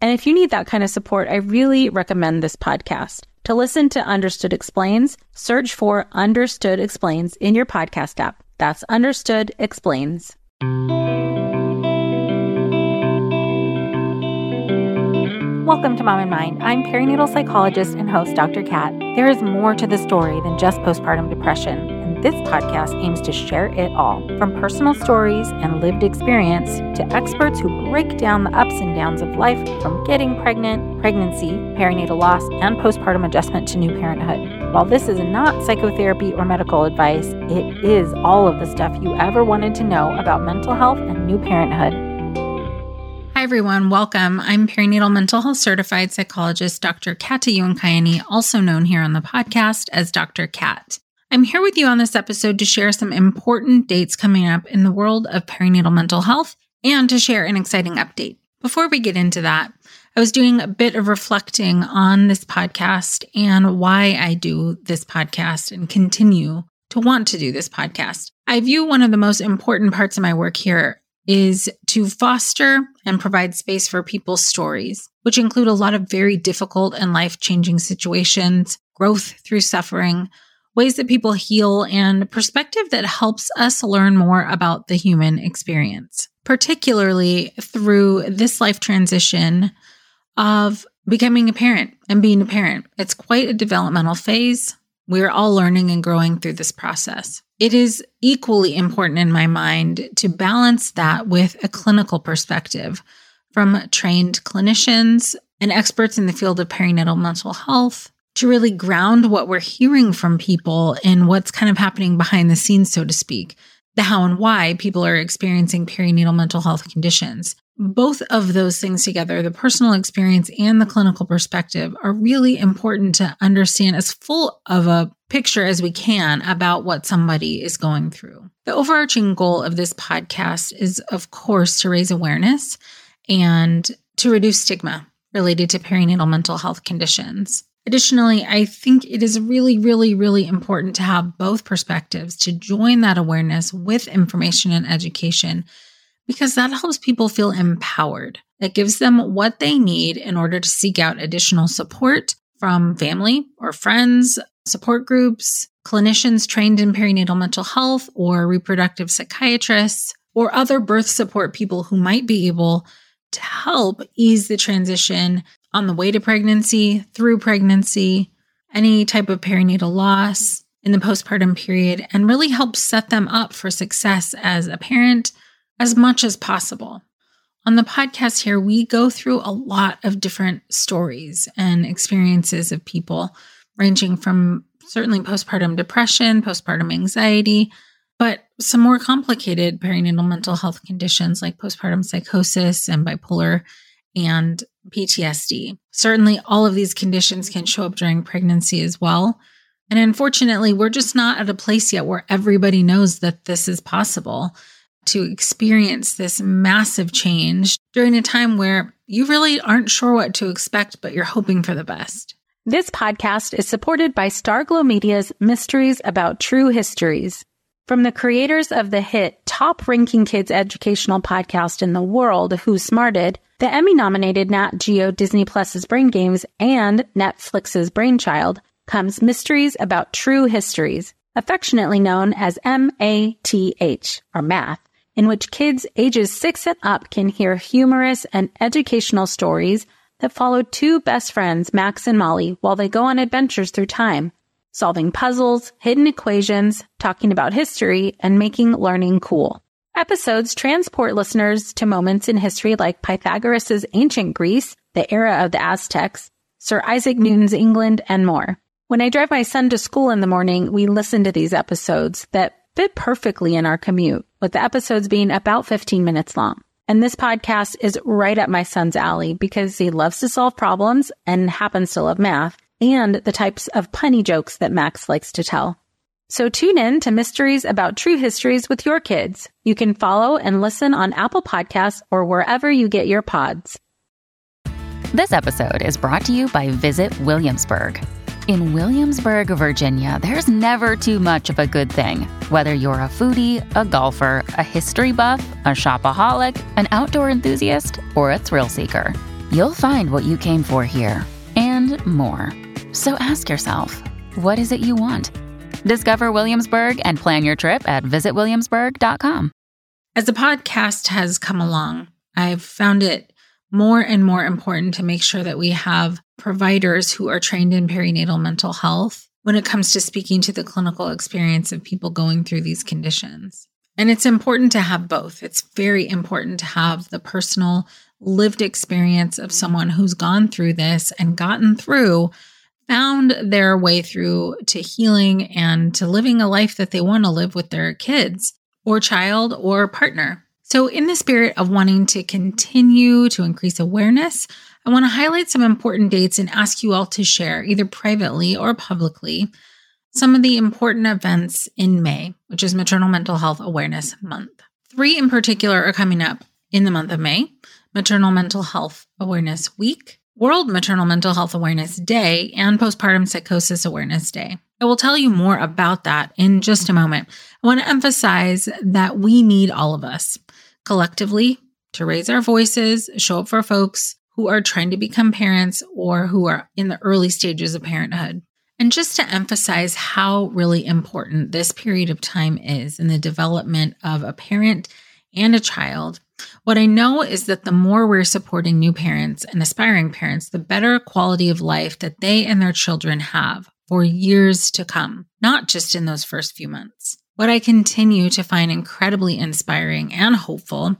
And if you need that kind of support, I really recommend this podcast. To listen to Understood Explains, search for Understood Explains in your podcast app. That's Understood Explains. Welcome to Mom and Mind. I'm perinatal psychologist and host Dr. Kat. There is more to the story than just postpartum depression this podcast aims to share it all from personal stories and lived experience to experts who break down the ups and downs of life from getting pregnant, pregnancy, perinatal loss, and postpartum adjustment to new parenthood. While this is not psychotherapy or medical advice, it is all of the stuff you ever wanted to know about mental health and new parenthood. Hi, everyone. Welcome. I'm perinatal mental health certified psychologist Dr. Katayune Kaeni, also known here on the podcast as Dr. Kat. I'm here with you on this episode to share some important dates coming up in the world of perinatal mental health and to share an exciting update. Before we get into that, I was doing a bit of reflecting on this podcast and why I do this podcast and continue to want to do this podcast. I view one of the most important parts of my work here is to foster and provide space for people's stories, which include a lot of very difficult and life changing situations, growth through suffering, ways that people heal, and perspective that helps us learn more about the human experience, particularly through this life transition of becoming a parent and being a parent. It's quite a developmental phase. We're all learning and growing through this process. It is equally important in my mind to balance that with a clinical perspective from trained clinicians and experts in the field of perinatal mental health to really ground what we're hearing from people in what's kind of happening behind the scenes, so to speak, the how and why people are experiencing perinatal mental health conditions. Both of those things together, the personal experience and the clinical perspective, are really important to understand as full of a picture as we can about what somebody is going through. The overarching goal of this podcast is, of course, to raise awareness and to reduce stigma related to perinatal mental health conditions. Additionally, I think it is really, really, really important to have both perspectives to join that awareness with information and education because that helps people feel empowered. It gives them what they need in order to seek out additional support from family or friends, support groups, clinicians trained in perinatal mental health, or reproductive psychiatrists, or other birth support people who might be able to help ease the transition on the way to pregnancy, through pregnancy, any type of perinatal loss in the postpartum period, and really help set them up for success as a parent as much as possible. On the podcast here, we go through a lot of different stories and experiences of people, ranging from certainly postpartum depression, postpartum anxiety, but some more complicated perinatal mental health conditions like postpartum psychosis and bipolar and PTSD. Certainly, all of these conditions can show up during pregnancy as well. And unfortunately, we're just not at a place yet where everybody knows that this is possible to experience this massive change during a time where you really aren't sure what to expect, but you're hoping for the best. This podcast is supported by Starglow Media's Mysteries About True Histories. From the creators of the hit top ranking kids educational podcast in the world, Who Smarted, the Emmy nominated Nat Geo Disney Plus's Brain Games and Netflix's Brainchild comes Mysteries About True Histories, affectionately known as MATH, or math, in which kids ages six and up can hear humorous and educational stories that follow two best friends, Max and Molly, while they go on adventures through time, solving puzzles, hidden equations, talking about history, and making learning cool. Episodes transport listeners to moments in history like Pythagoras' ancient Greece, the era of the Aztecs, Sir Isaac Newton's England, and more. When I drive my son to school in the morning, we listen to these episodes that fit perfectly in our commute, with the episodes being about 15 minutes long. And this podcast is right up my son's alley because he loves to solve problems and happens to love math and the types of punny jokes that Max likes to tell. So tune in to Mysteries About True Histories with your kids. You can follow and listen on Apple Podcasts or wherever you get your pods. This episode is brought to you by Visit Williamsburg. In Williamsburg, Virginia, there's never too much of a good thing. Whether you're a foodie, a golfer, a history buff, a shopaholic, an outdoor enthusiast, or a thrill seeker, you'll find what you came for here and more. So ask yourself, what is it you want? Discover Williamsburg and plan your trip at visitwilliamsburg.com. As the podcast has come along, I've found it more and more important to make sure that we have providers who are trained in perinatal mental health when it comes to speaking to the clinical experience of people going through these conditions. And it's important to have both. It's very important to have the personal lived experience of someone who's gone through this and gotten through, found their way through to healing and to living a life that they want to live with their kids or child or partner. So, in the spirit of wanting to continue to increase awareness, I want to highlight some important dates and ask you all to share, either privately or publicly, some of the important events in May, which is Maternal Mental Health Awareness Month. Three in particular are coming up in the month of May Maternal Mental Health Awareness Week, World Maternal Mental Health Awareness Day, and Postpartum Psychosis Awareness Day. I will tell you more about that in just a moment. I want to emphasize that we need all of us collectively to raise our voices, show up for folks who are trying to become parents or who are in the early stages of parenthood. And just to emphasize how really important this period of time is in the development of a parent and a child, what I know is that the more we're supporting new parents and aspiring parents, the better quality of life that they and their children have for years to come, not just in those first few months. What I continue to find incredibly inspiring and hopeful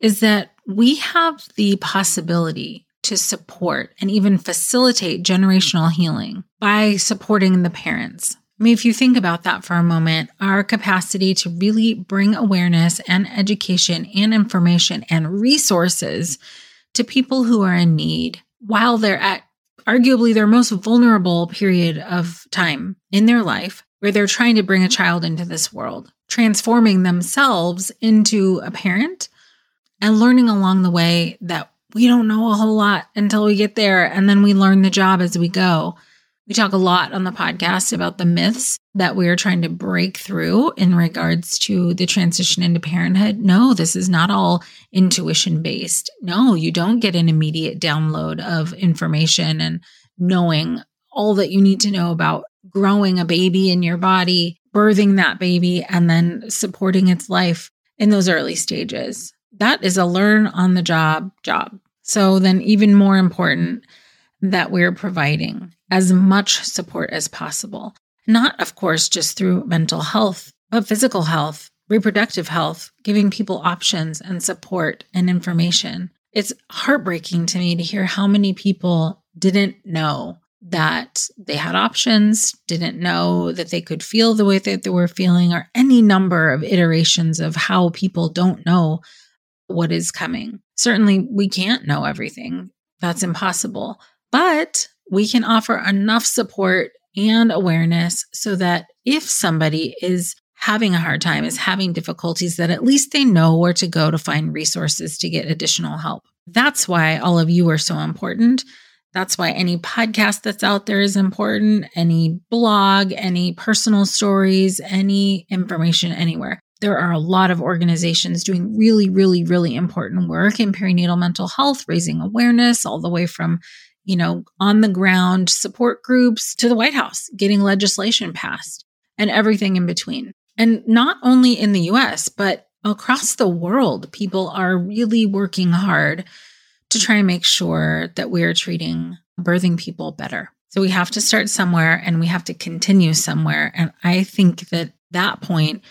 is that we have the possibility to support and even facilitate generational healing by supporting the parents. I mean, if you think about that for a moment, our capacity to really bring awareness and education and information and resources to people who are in need while they're at arguably their most vulnerable period of time in their life where they're trying to bring a child into this world, transforming themselves into a parent and learning along the way that we don't know a whole lot until we get there and then we learn the job as we go. We talk a lot on the podcast about the myths that we're trying to break through in regards to the transition into parenthood. No, this is not all intuition based. No, you don't get an immediate download of information and knowing all that you need to know about growing a baby in your body, birthing that baby, and then supporting its life in those early stages. That is a learn on the job job. So, then, even more important that we're providing as much support as possible. Not, of course, just through mental health, but physical health, reproductive health, giving people options and support and information. It's heartbreaking to me to hear how many people didn't know that they had options, didn't know that they could feel the way that they were feeling, or any number of iterations of how people don't know what is coming. Certainly, we can't know everything. That's impossible. But we can offer enough support and awareness so that if somebody is having a hard time, is having difficulties, that at least they know where to go to find resources to get additional help. That's why all of you are so important. That's why any podcast that's out there is important, any blog, any personal stories, any information anywhere. There are a lot of organizations doing really, really, really important work in perinatal mental health, raising awareness all the way from, you know, on the ground support groups to the White House, getting legislation passed and everything in between. And not only in the US, but across the world, people are really working hard to try and make sure that we're treating birthing people better. So we have to start somewhere and we have to continue somewhere. And I think that that point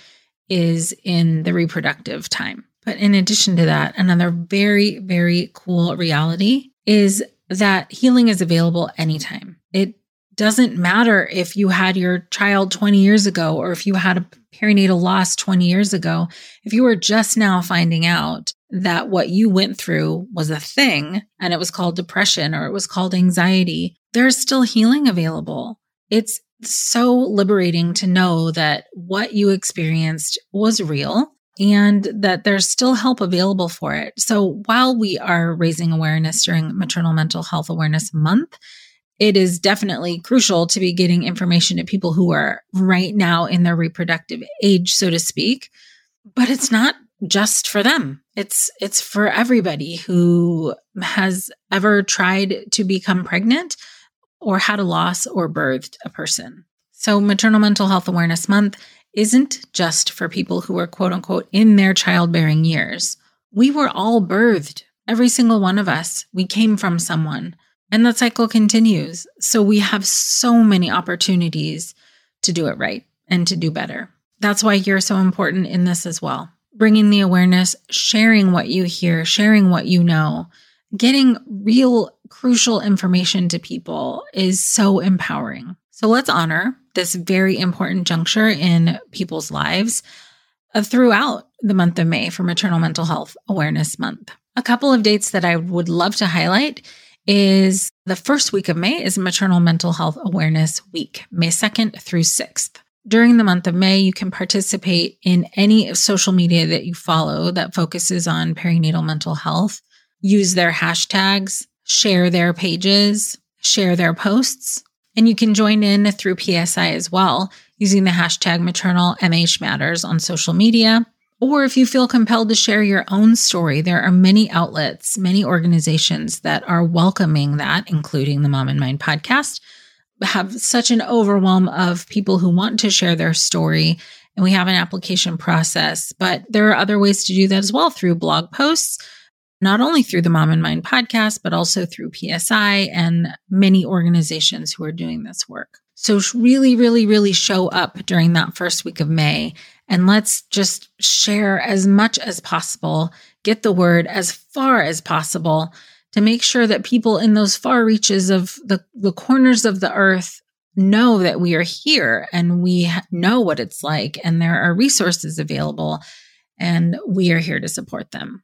is in the reproductive time. But in addition to that, another very, very cool reality is that healing is available anytime. It doesn't matter if you had your child 20 years ago or if you had a perinatal loss 20 years ago. If you were just now finding out that what you went through was a thing and it was called depression or it was called anxiety, there's still healing available. It's so liberating to know that what you experienced was real and that there's still help available for it. So while we are raising awareness during Maternal Mental Health Awareness Month, it is definitely crucial to be getting information to people who are right now in their reproductive age, so to speak. But it's not just for them. It's it's for everybody who has ever tried to become pregnant or had a loss or birthed a person. So maternal mental health awareness month isn't just for people who are quote unquote in their childbearing years. We were all birthed, every single one of us. We came from someone. And that cycle continues. So we have so many opportunities to do it right and to do better. That's why you're so important in this as well. Bringing the awareness, sharing what you hear, sharing what you know, getting real crucial information to people is so empowering. So let's honor this very important juncture in people's lives uh, throughout the month of May for Maternal Mental Health Awareness Month. A couple of dates that I would love to highlight is the first week of May is Maternal Mental Health Awareness Week, May 2nd through 6th. During the month of May, you can participate in any social media that you follow that focuses on perinatal mental health. Use their hashtags, share their pages, share their posts, and you can join in through PSI as well using the hashtag maternal MH matters on social media or if you feel compelled to share your own story, there are many outlets, many organizations that are welcoming that, including the Mom and Mind podcast, have such an overwhelm of people who want to share their story. And we have an application process, but there are other ways to do that as well through blog posts, not only through the Mom and Mind podcast, but also through PSI and many organizations who are doing this work. So really, really, really show up during that first week of May and let's just share as much as possible, get the word as far as possible to make sure that people in those far reaches of the, the corners of the earth know that we are here and we know what it's like and there are resources available and we are here to support them.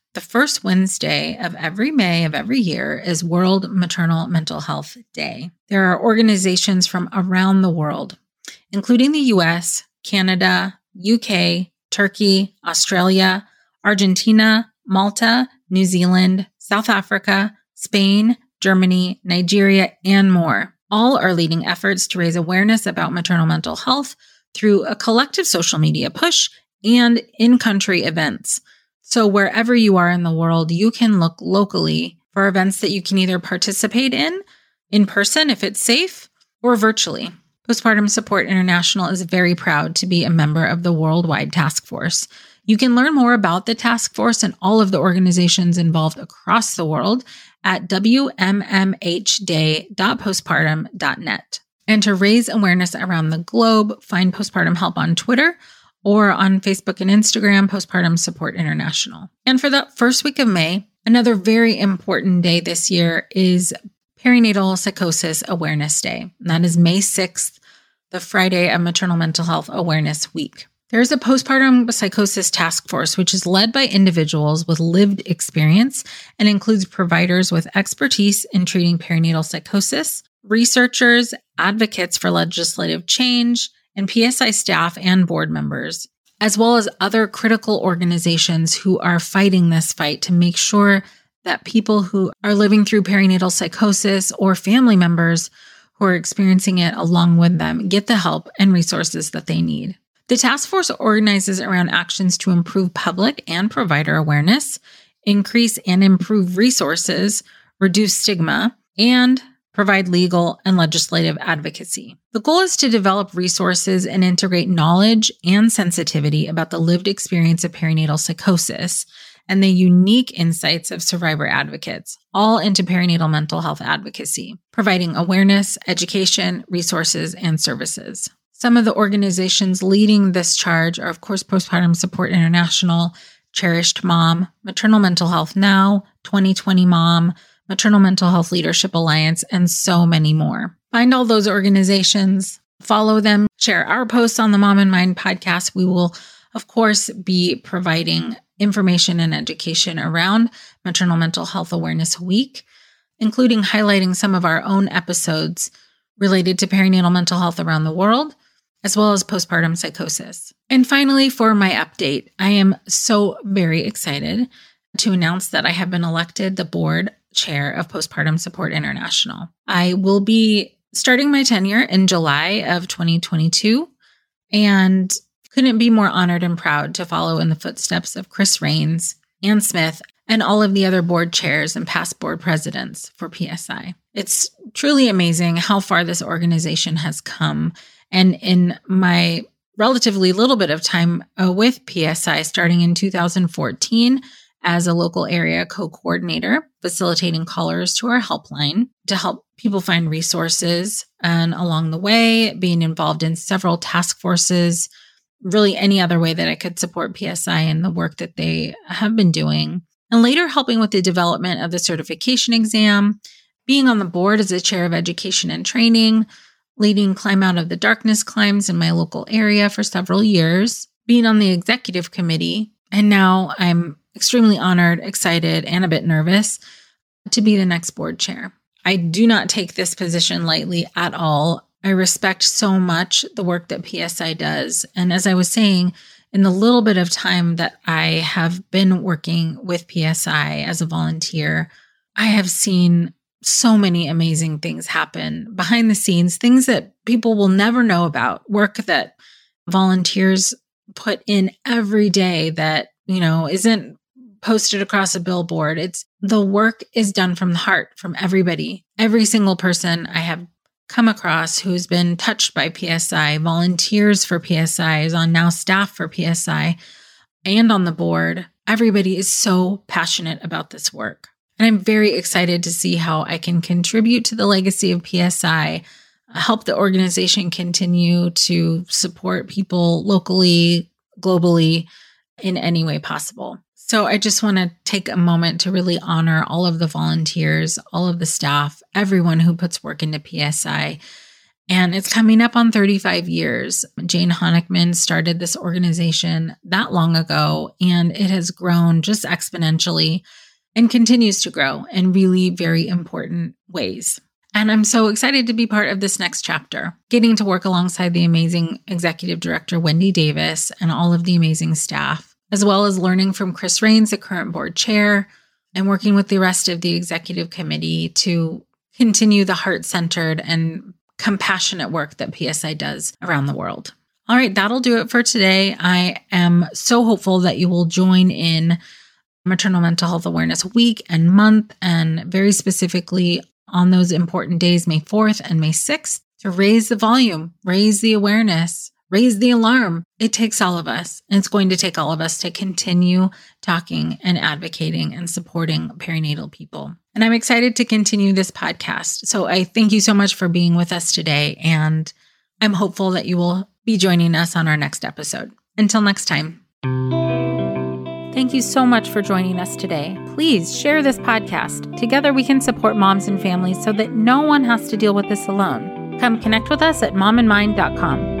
the first Wednesday of every May of every year is World Maternal Mental Health Day. There are organizations from around the world, including the US, Canada, UK, Turkey, Australia, Argentina, Malta, New Zealand, South Africa, Spain, Germany, Nigeria, and more. All are leading efforts to raise awareness about maternal mental health through a collective social media push and in country events. So, wherever you are in the world, you can look locally for events that you can either participate in in person if it's safe or virtually. Postpartum Support International is very proud to be a member of the Worldwide Task Force. You can learn more about the task force and all of the organizations involved across the world at wmmhday.postpartum.net. And to raise awareness around the globe, find postpartum help on Twitter or on Facebook and Instagram, Postpartum Support International. And for the first week of May, another very important day this year is Perinatal Psychosis Awareness Day. And that is May 6th, the Friday of Maternal Mental Health Awareness Week. There is a postpartum psychosis task force, which is led by individuals with lived experience and includes providers with expertise in treating perinatal psychosis, researchers, advocates for legislative change, and PSI staff and board members, as well as other critical organizations who are fighting this fight to make sure that people who are living through perinatal psychosis or family members who are experiencing it along with them get the help and resources that they need. The task force organizes around actions to improve public and provider awareness, increase and improve resources, reduce stigma, and provide legal and legislative advocacy. The goal is to develop resources and integrate knowledge and sensitivity about the lived experience of perinatal psychosis and the unique insights of survivor advocates, all into perinatal mental health advocacy, providing awareness, education, resources, and services. Some of the organizations leading this charge are, of course, Postpartum Support International, Cherished Mom, Maternal Mental Health Now, 2020 Mom, Maternal Mental Health Leadership Alliance, and so many more. Find all those organizations, follow them, share our posts on the Mom and Mind podcast. We will, of course, be providing information and education around Maternal Mental Health Awareness Week, including highlighting some of our own episodes related to perinatal mental health around the world, as well as postpartum psychosis. And finally, for my update, I am so very excited to announce that I have been elected the board chair of Postpartum Support International. I will be starting my tenure in July of 2022 and couldn't be more honored and proud to follow in the footsteps of Chris Raines, Ann Smith, and all of the other board chairs and past board presidents for PSI. It's truly amazing how far this organization has come. And in my relatively little bit of time uh, with PSI, starting in 2014 as a local area co coordinator, facilitating callers to our helpline to help people find resources. And along the way, being involved in several task forces really any other way that I could support PSI and the work that they have been doing. And later helping with the development of the certification exam, being on the board as a chair of education and training, leading Climb Out of the Darkness climbs in my local area for several years, being on the executive committee. And now I'm extremely honored, excited, and a bit nervous to be the next board chair. I do not take this position lightly at all. I respect so much the work that PSI does. And as I was saying, in the little bit of time that I have been working with PSI as a volunteer, I have seen so many amazing things happen behind the scenes, things that people will never know about, work that volunteers put in every day that, you know, isn't posted across a billboard. It's the work is done from the heart from everybody. Every single person I have come across who's been touched by PSI, volunteers for PSI, is on now staff for PSI, and on the board. Everybody is so passionate about this work. And I'm very excited to see how I can contribute to the legacy of PSI, help the organization continue to support people locally, globally, in any way possible. So I just want to take a moment to really honor all of the volunteers, all of the staff, everyone who puts work into PSI. And it's coming up on 35 years. Jane Honikman started this organization that long ago, and it has grown just exponentially and continues to grow in really very important ways. And I'm so excited to be part of this next chapter, getting to work alongside the amazing executive director, Wendy Davis, and all of the amazing staff, as well as learning from Chris Raines, the current board chair, and working with the rest of the executive committee to continue the heart centered and compassionate work that PSI does around the world. All right, that'll do it for today. I am so hopeful that you will join in Maternal Mental Health Awareness Week and month, and very specifically on those important days, May 4th and May 6th, to raise the volume, raise the awareness, raise the alarm. It takes all of us. And it's going to take all of us to continue talking and advocating and supporting perinatal people. And I'm excited to continue this podcast. So I thank you so much for being with us today. And I'm hopeful that you will be joining us on our next episode. Until next time. Thank you so much for joining us today. Please share this podcast. Together we can support moms and families so that no one has to deal with this alone. Come connect with us at momandmind.com.